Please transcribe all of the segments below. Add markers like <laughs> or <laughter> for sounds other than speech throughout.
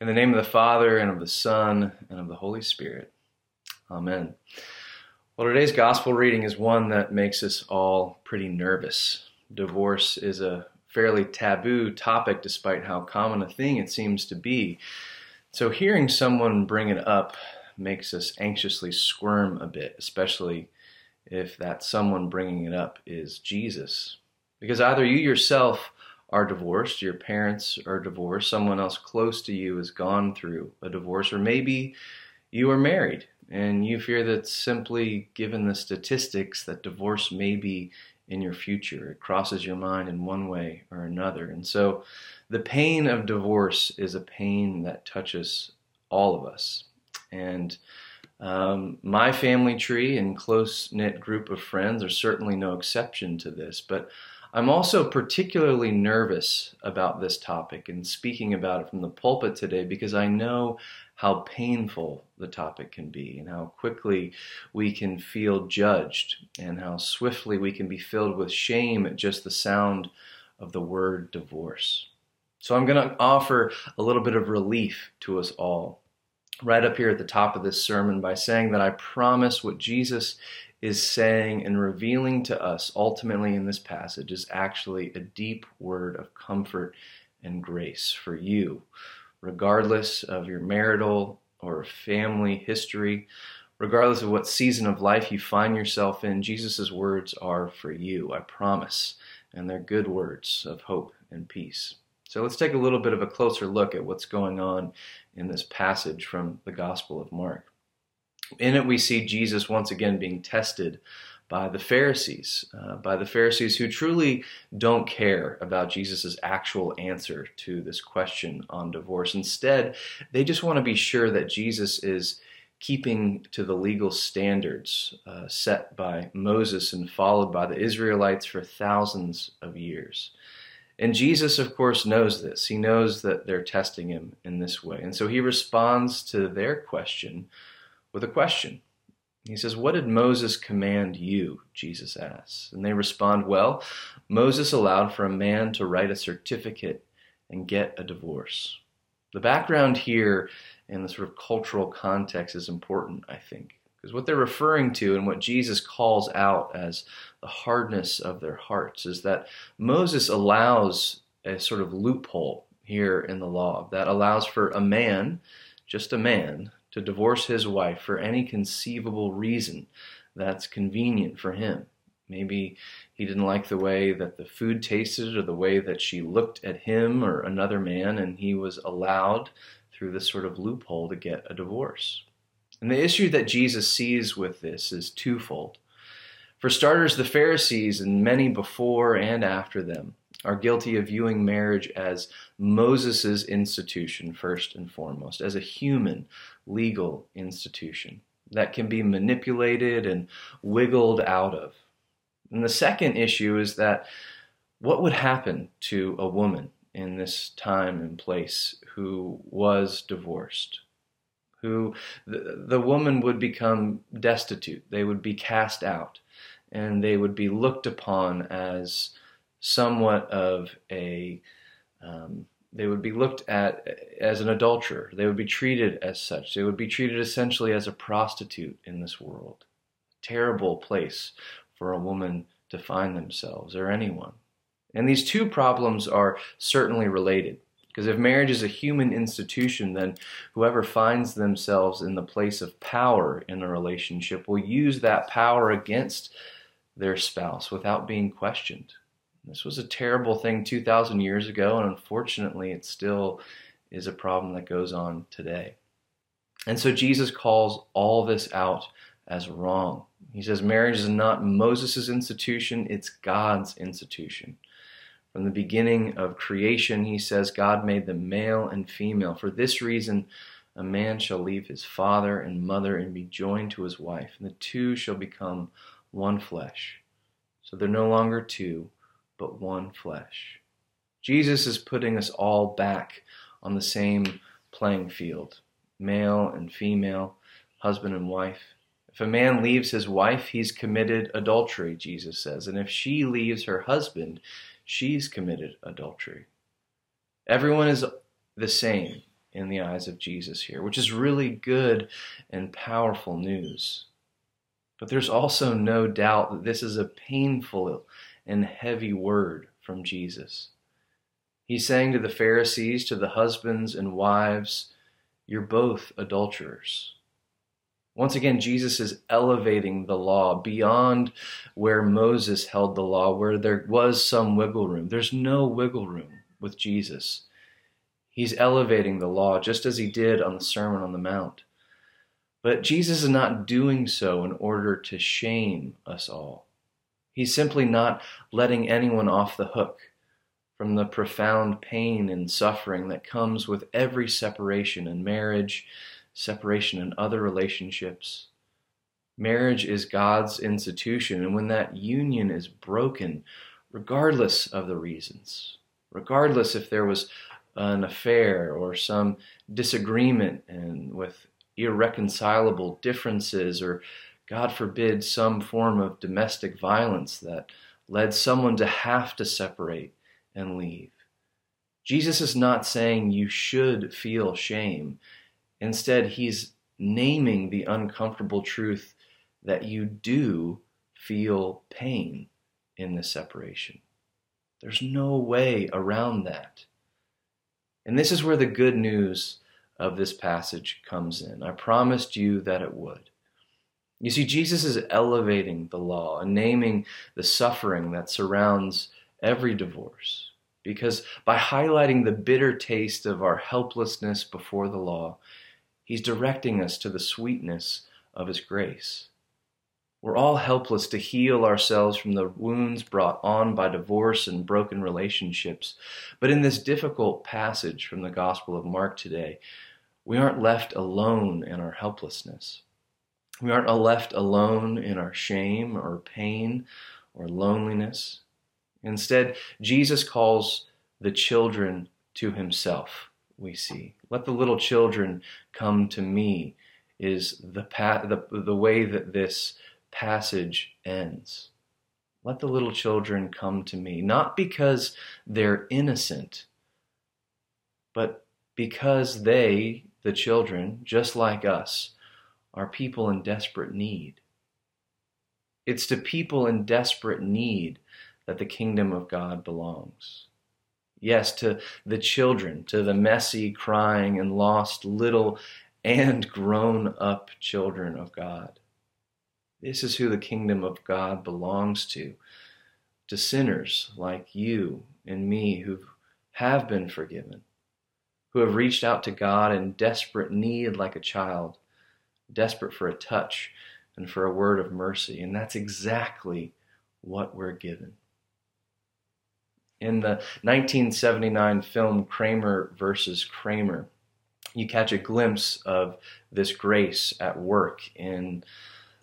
In the name of the Father, and of the Son, and of the Holy Spirit. Amen. Well, today's gospel reading is one that makes us all pretty nervous. Divorce is a fairly taboo topic, despite how common a thing it seems to be. So, hearing someone bring it up makes us anxiously squirm a bit, especially if that someone bringing it up is Jesus. Because either you yourself are divorced, your parents are divorced, someone else close to you has gone through a divorce, or maybe you are married and you fear that simply given the statistics that divorce may be in your future. It crosses your mind in one way or another. And so the pain of divorce is a pain that touches all of us. And um, my family tree and close knit group of friends are certainly no exception to this. But I'm also particularly nervous about this topic and speaking about it from the pulpit today because I know how painful the topic can be and how quickly we can feel judged and how swiftly we can be filled with shame at just the sound of the word divorce. So I'm going to offer a little bit of relief to us all right up here at the top of this sermon by saying that I promise what Jesus is saying and revealing to us ultimately in this passage is actually a deep word of comfort and grace for you, regardless of your marital or family history, regardless of what season of life you find yourself in. Jesus' words are for you, I promise, and they're good words of hope and peace. So let's take a little bit of a closer look at what's going on in this passage from the Gospel of Mark. In it, we see Jesus once again being tested by the Pharisees, uh, by the Pharisees who truly don't care about Jesus' actual answer to this question on divorce. Instead, they just want to be sure that Jesus is keeping to the legal standards uh, set by Moses and followed by the Israelites for thousands of years. And Jesus, of course, knows this. He knows that they're testing him in this way. And so he responds to their question with a question. He says, What did Moses command you? Jesus asks. And they respond, Well, Moses allowed for a man to write a certificate and get a divorce. The background here and the sort of cultural context is important, I think, because what they're referring to and what Jesus calls out as the hardness of their hearts is that Moses allows a sort of loophole here in the law that allows for a man, just a man, to divorce his wife for any conceivable reason that's convenient for him. Maybe he didn't like the way that the food tasted or the way that she looked at him or another man, and he was allowed through this sort of loophole to get a divorce. And the issue that Jesus sees with this is twofold. For starters, the Pharisees and many before and after them are guilty of viewing marriage as Moses' institution, first and foremost, as a human legal institution that can be manipulated and wiggled out of. And the second issue is that what would happen to a woman in this time and place who was divorced? Who the, the woman would become destitute, they would be cast out, and they would be looked upon as somewhat of a um, they would be looked at as an adulterer. They would be treated as such. They would be treated essentially as a prostitute in this world. Terrible place for a woman to find themselves or anyone. And these two problems are certainly related. Because if marriage is a human institution, then whoever finds themselves in the place of power in a relationship will use that power against their spouse without being questioned. This was a terrible thing 2,000 years ago, and unfortunately, it still is a problem that goes on today. And so Jesus calls all this out as wrong. He says marriage is not Moses' institution, it's God's institution. From the beginning of creation, he says God made them male and female. For this reason, a man shall leave his father and mother and be joined to his wife, and the two shall become one flesh. So they're no longer two, but one flesh. Jesus is putting us all back on the same playing field male and female, husband and wife. If a man leaves his wife, he's committed adultery, Jesus says. And if she leaves her husband, she's committed adultery. Everyone is the same in the eyes of Jesus here, which is really good and powerful news. But there's also no doubt that this is a painful and heavy word from Jesus. He's saying to the Pharisees, to the husbands and wives, You're both adulterers. Once again, Jesus is elevating the law beyond where Moses held the law, where there was some wiggle room. There's no wiggle room with Jesus. He's elevating the law just as he did on the Sermon on the Mount. But Jesus is not doing so in order to shame us all. He's simply not letting anyone off the hook from the profound pain and suffering that comes with every separation in marriage, separation and other relationships. Marriage is God's institution, and when that union is broken, regardless of the reasons, regardless if there was an affair or some disagreement and with irreconcilable differences or God forbid some form of domestic violence that led someone to have to separate and leave. Jesus is not saying you should feel shame. Instead, he's naming the uncomfortable truth that you do feel pain in this separation. There's no way around that. And this is where the good news of this passage comes in. I promised you that it would. You see, Jesus is elevating the law and naming the suffering that surrounds every divorce. Because by highlighting the bitter taste of our helplessness before the law, he's directing us to the sweetness of his grace. We're all helpless to heal ourselves from the wounds brought on by divorce and broken relationships. But in this difficult passage from the Gospel of Mark today, we aren't left alone in our helplessness. We aren't left alone in our shame or pain or loneliness. Instead, Jesus calls the children to himself, we see. Let the little children come to me is the, pa- the, the way that this passage ends. Let the little children come to me, not because they're innocent, but because they, the children, just like us, are people in desperate need. It's to people in desperate need that the kingdom of God belongs. Yes, to the children, to the messy, crying, and lost little and grown up children of God. This is who the kingdom of God belongs to. To sinners like you and me who have been forgiven, who have reached out to God in desperate need like a child, desperate for a touch and for a word of mercy. And that's exactly what we're given. In the 1979 film Kramer versus Kramer, you catch a glimpse of this grace at work in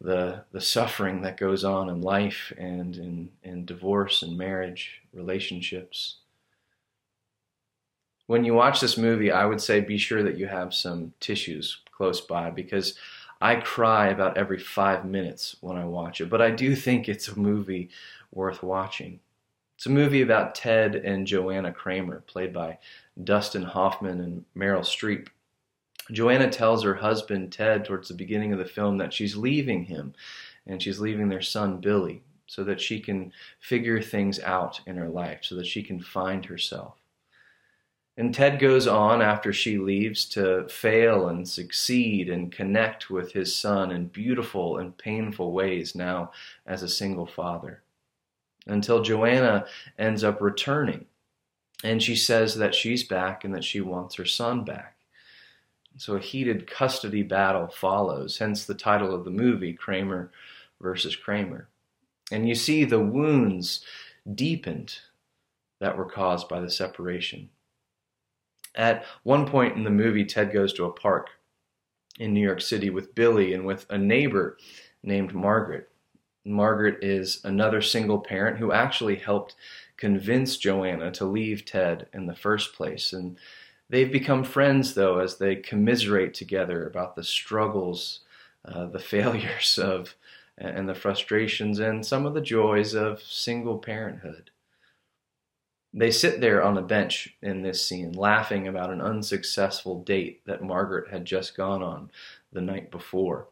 the the suffering that goes on in life and in, in divorce and marriage relationships. When you watch this movie i would say be sure that you have some tissues close by because i cry about every five minutes when i watch it but i do think it's a movie worth watching it's a movie about ted and joanna kramer played by dustin hoffman and meryl streep Joanna tells her husband, Ted, towards the beginning of the film, that she's leaving him and she's leaving their son, Billy, so that she can figure things out in her life, so that she can find herself. And Ted goes on after she leaves to fail and succeed and connect with his son in beautiful and painful ways now as a single father. Until Joanna ends up returning and she says that she's back and that she wants her son back. So a heated custody battle follows, hence the title of the movie, Kramer versus Kramer. And you see the wounds deepened that were caused by the separation. At one point in the movie, Ted goes to a park in New York City with Billy and with a neighbor named Margaret. Margaret is another single parent who actually helped convince Joanna to leave Ted in the first place. And They've become friends, though, as they commiserate together about the struggles, uh, the <laughs> failures of, and the frustrations, and some of the joys of single parenthood. they sit there on a bench in this scene, laughing about an unsuccessful date that Margaret had just gone on the night before.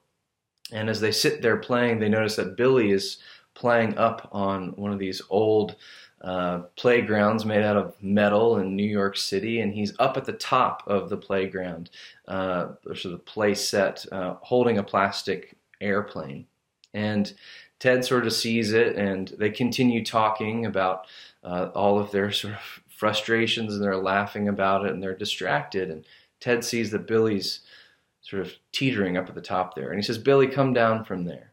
And as they sit there playing, they notice that Billy is playing up on one of these old uh, playgrounds made out of metal in New York City, and he's up at the top of the playground, uh, sort of play set, uh, holding a plastic airplane. And Ted sort of sees it, and they continue talking about uh, all of their sort of frustrations, and they're laughing about it, and they're distracted. And Ted sees that Billy's sort of teetering up at the top there, and he says, "Billy, come down from there."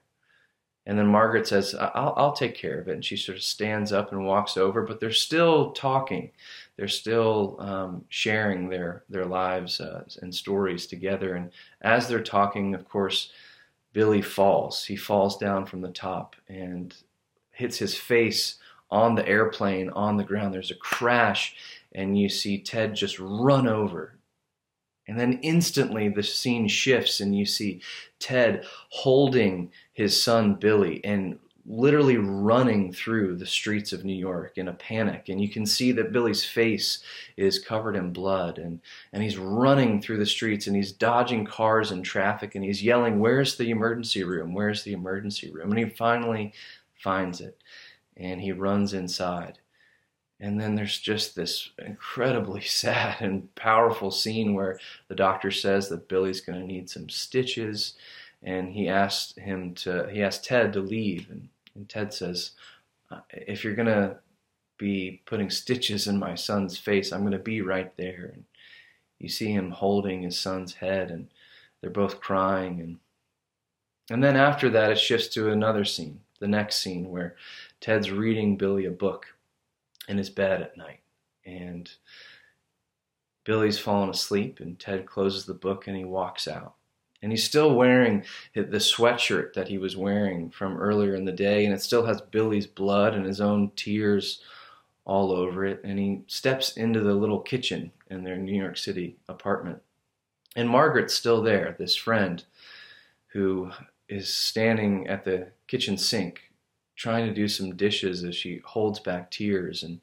And then Margaret says, I'll, I'll take care of it. And she sort of stands up and walks over, but they're still talking. They're still um, sharing their, their lives uh, and stories together. And as they're talking, of course, Billy falls. He falls down from the top and hits his face on the airplane on the ground. There's a crash, and you see Ted just run over and then instantly the scene shifts and you see Ted holding his son Billy and literally running through the streets of New York in a panic. And you can see that Billy's face is covered in blood and, and he's running through the streets and he's dodging cars and traffic and he's yelling, Where's the emergency room? Where's the emergency room? And he finally finds it and he runs inside. And then there's just this incredibly <laughs> sad and powerful scene where the doctor says that Billy's going to need some stitches, and he asked him to he asked Ted to leave, and, and Ted says, uh, "If you're going to be putting stitches in my son's face, I'm going to be right there." And you see him holding his son's head, and they're both crying, and and then after that, it shifts to another scene, the next scene where Ted's reading Billy a book in his bed at night. And Billy's fallen asleep, and Ted closes the book and he walks out. And he's still wearing the sweatshirt that he was wearing from earlier in the day, and it still has Billy's blood and his own tears all over it. And he steps into the little kitchen in their New York City apartment. And Margaret's still there, this friend who is standing at the kitchen sink trying to do some dishes as she holds back tears. And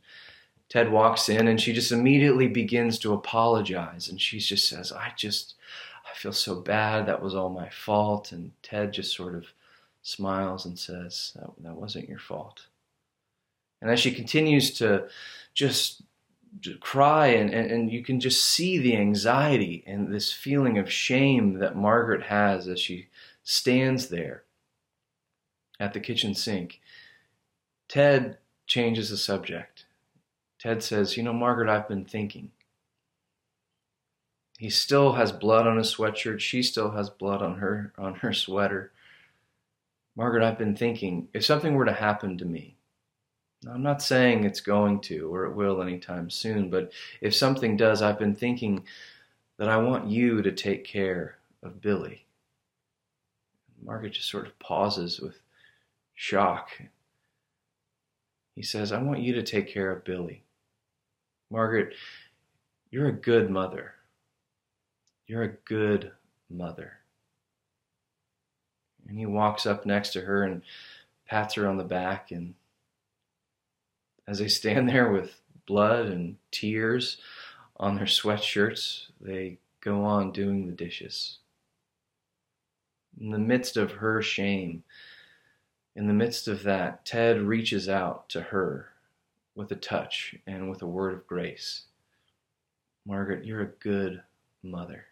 Ted walks in and she just immediately begins to apologize. And she just says, I just, I feel so bad. That was all my fault. And Ted just sort of smiles and says, That, that wasn't your fault. And as she continues to just cry and, and, and, you can just see the anxiety and this feeling of shame that Margaret has as she stands there at the kitchen sink Ted changes the subject. Ted says, You know, Margaret, I've been thinking. He still has blood on his sweatshirt. She still has blood on her on her sweater. Margaret, I've been thinking, if something were to happen to me, I'm not saying it's going to or it will anytime soon, but if something does, I've been thinking that I want you to take care of Billy. Margaret just sort of pauses with shock he says, I want you to take care of Billy. Margaret, you're a good mother. You're a good mother. And he walks up next to her and pats her on the back. And as they stand <laughs> there with blood and tears on their sweatshirts, they go on doing the dishes. In the midst of her shame, in the midst of that, Ted reaches out to her with a touch and with a word of grace. Margaret, you're a good mother.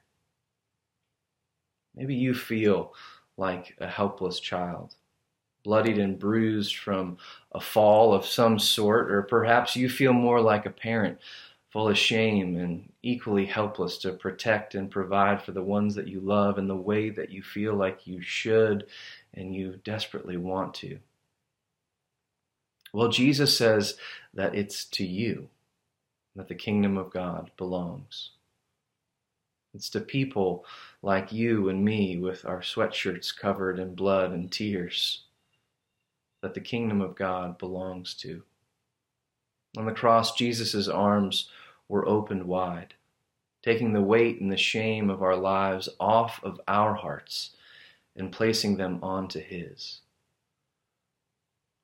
Maybe you feel like a helpless child, bloodied and bruised from a fall of some sort, or perhaps you feel more like a parent, full of shame and equally helpless to protect and provide for the ones that you love in the way that you feel like you should and you desperately want to. Well, Jesus says that it's to you that the kingdom of God belongs. It's to people like you and me with our sweatshirts covered in blood and tears that the kingdom of God belongs to. On the cross, Jesus' arms were opened wide, taking the weight and the shame of our lives off of our hearts and placing them onto his.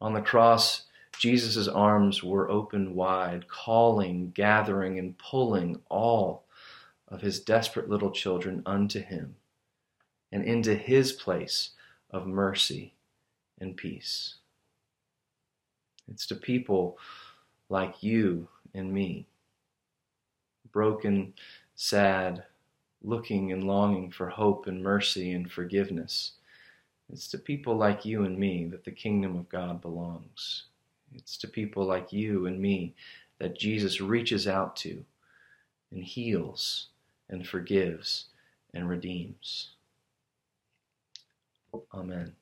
On the cross, Jesus' arms were open wide, calling, gathering, and pulling all of his desperate little children unto him and into his place of mercy and peace. It's to people like you and me, broken, sad, looking and longing for hope and mercy and forgiveness. It's to people like you and me that the kingdom of God belongs. It's to people like you and me that Jesus reaches out to and heals and forgives and redeems. Amen.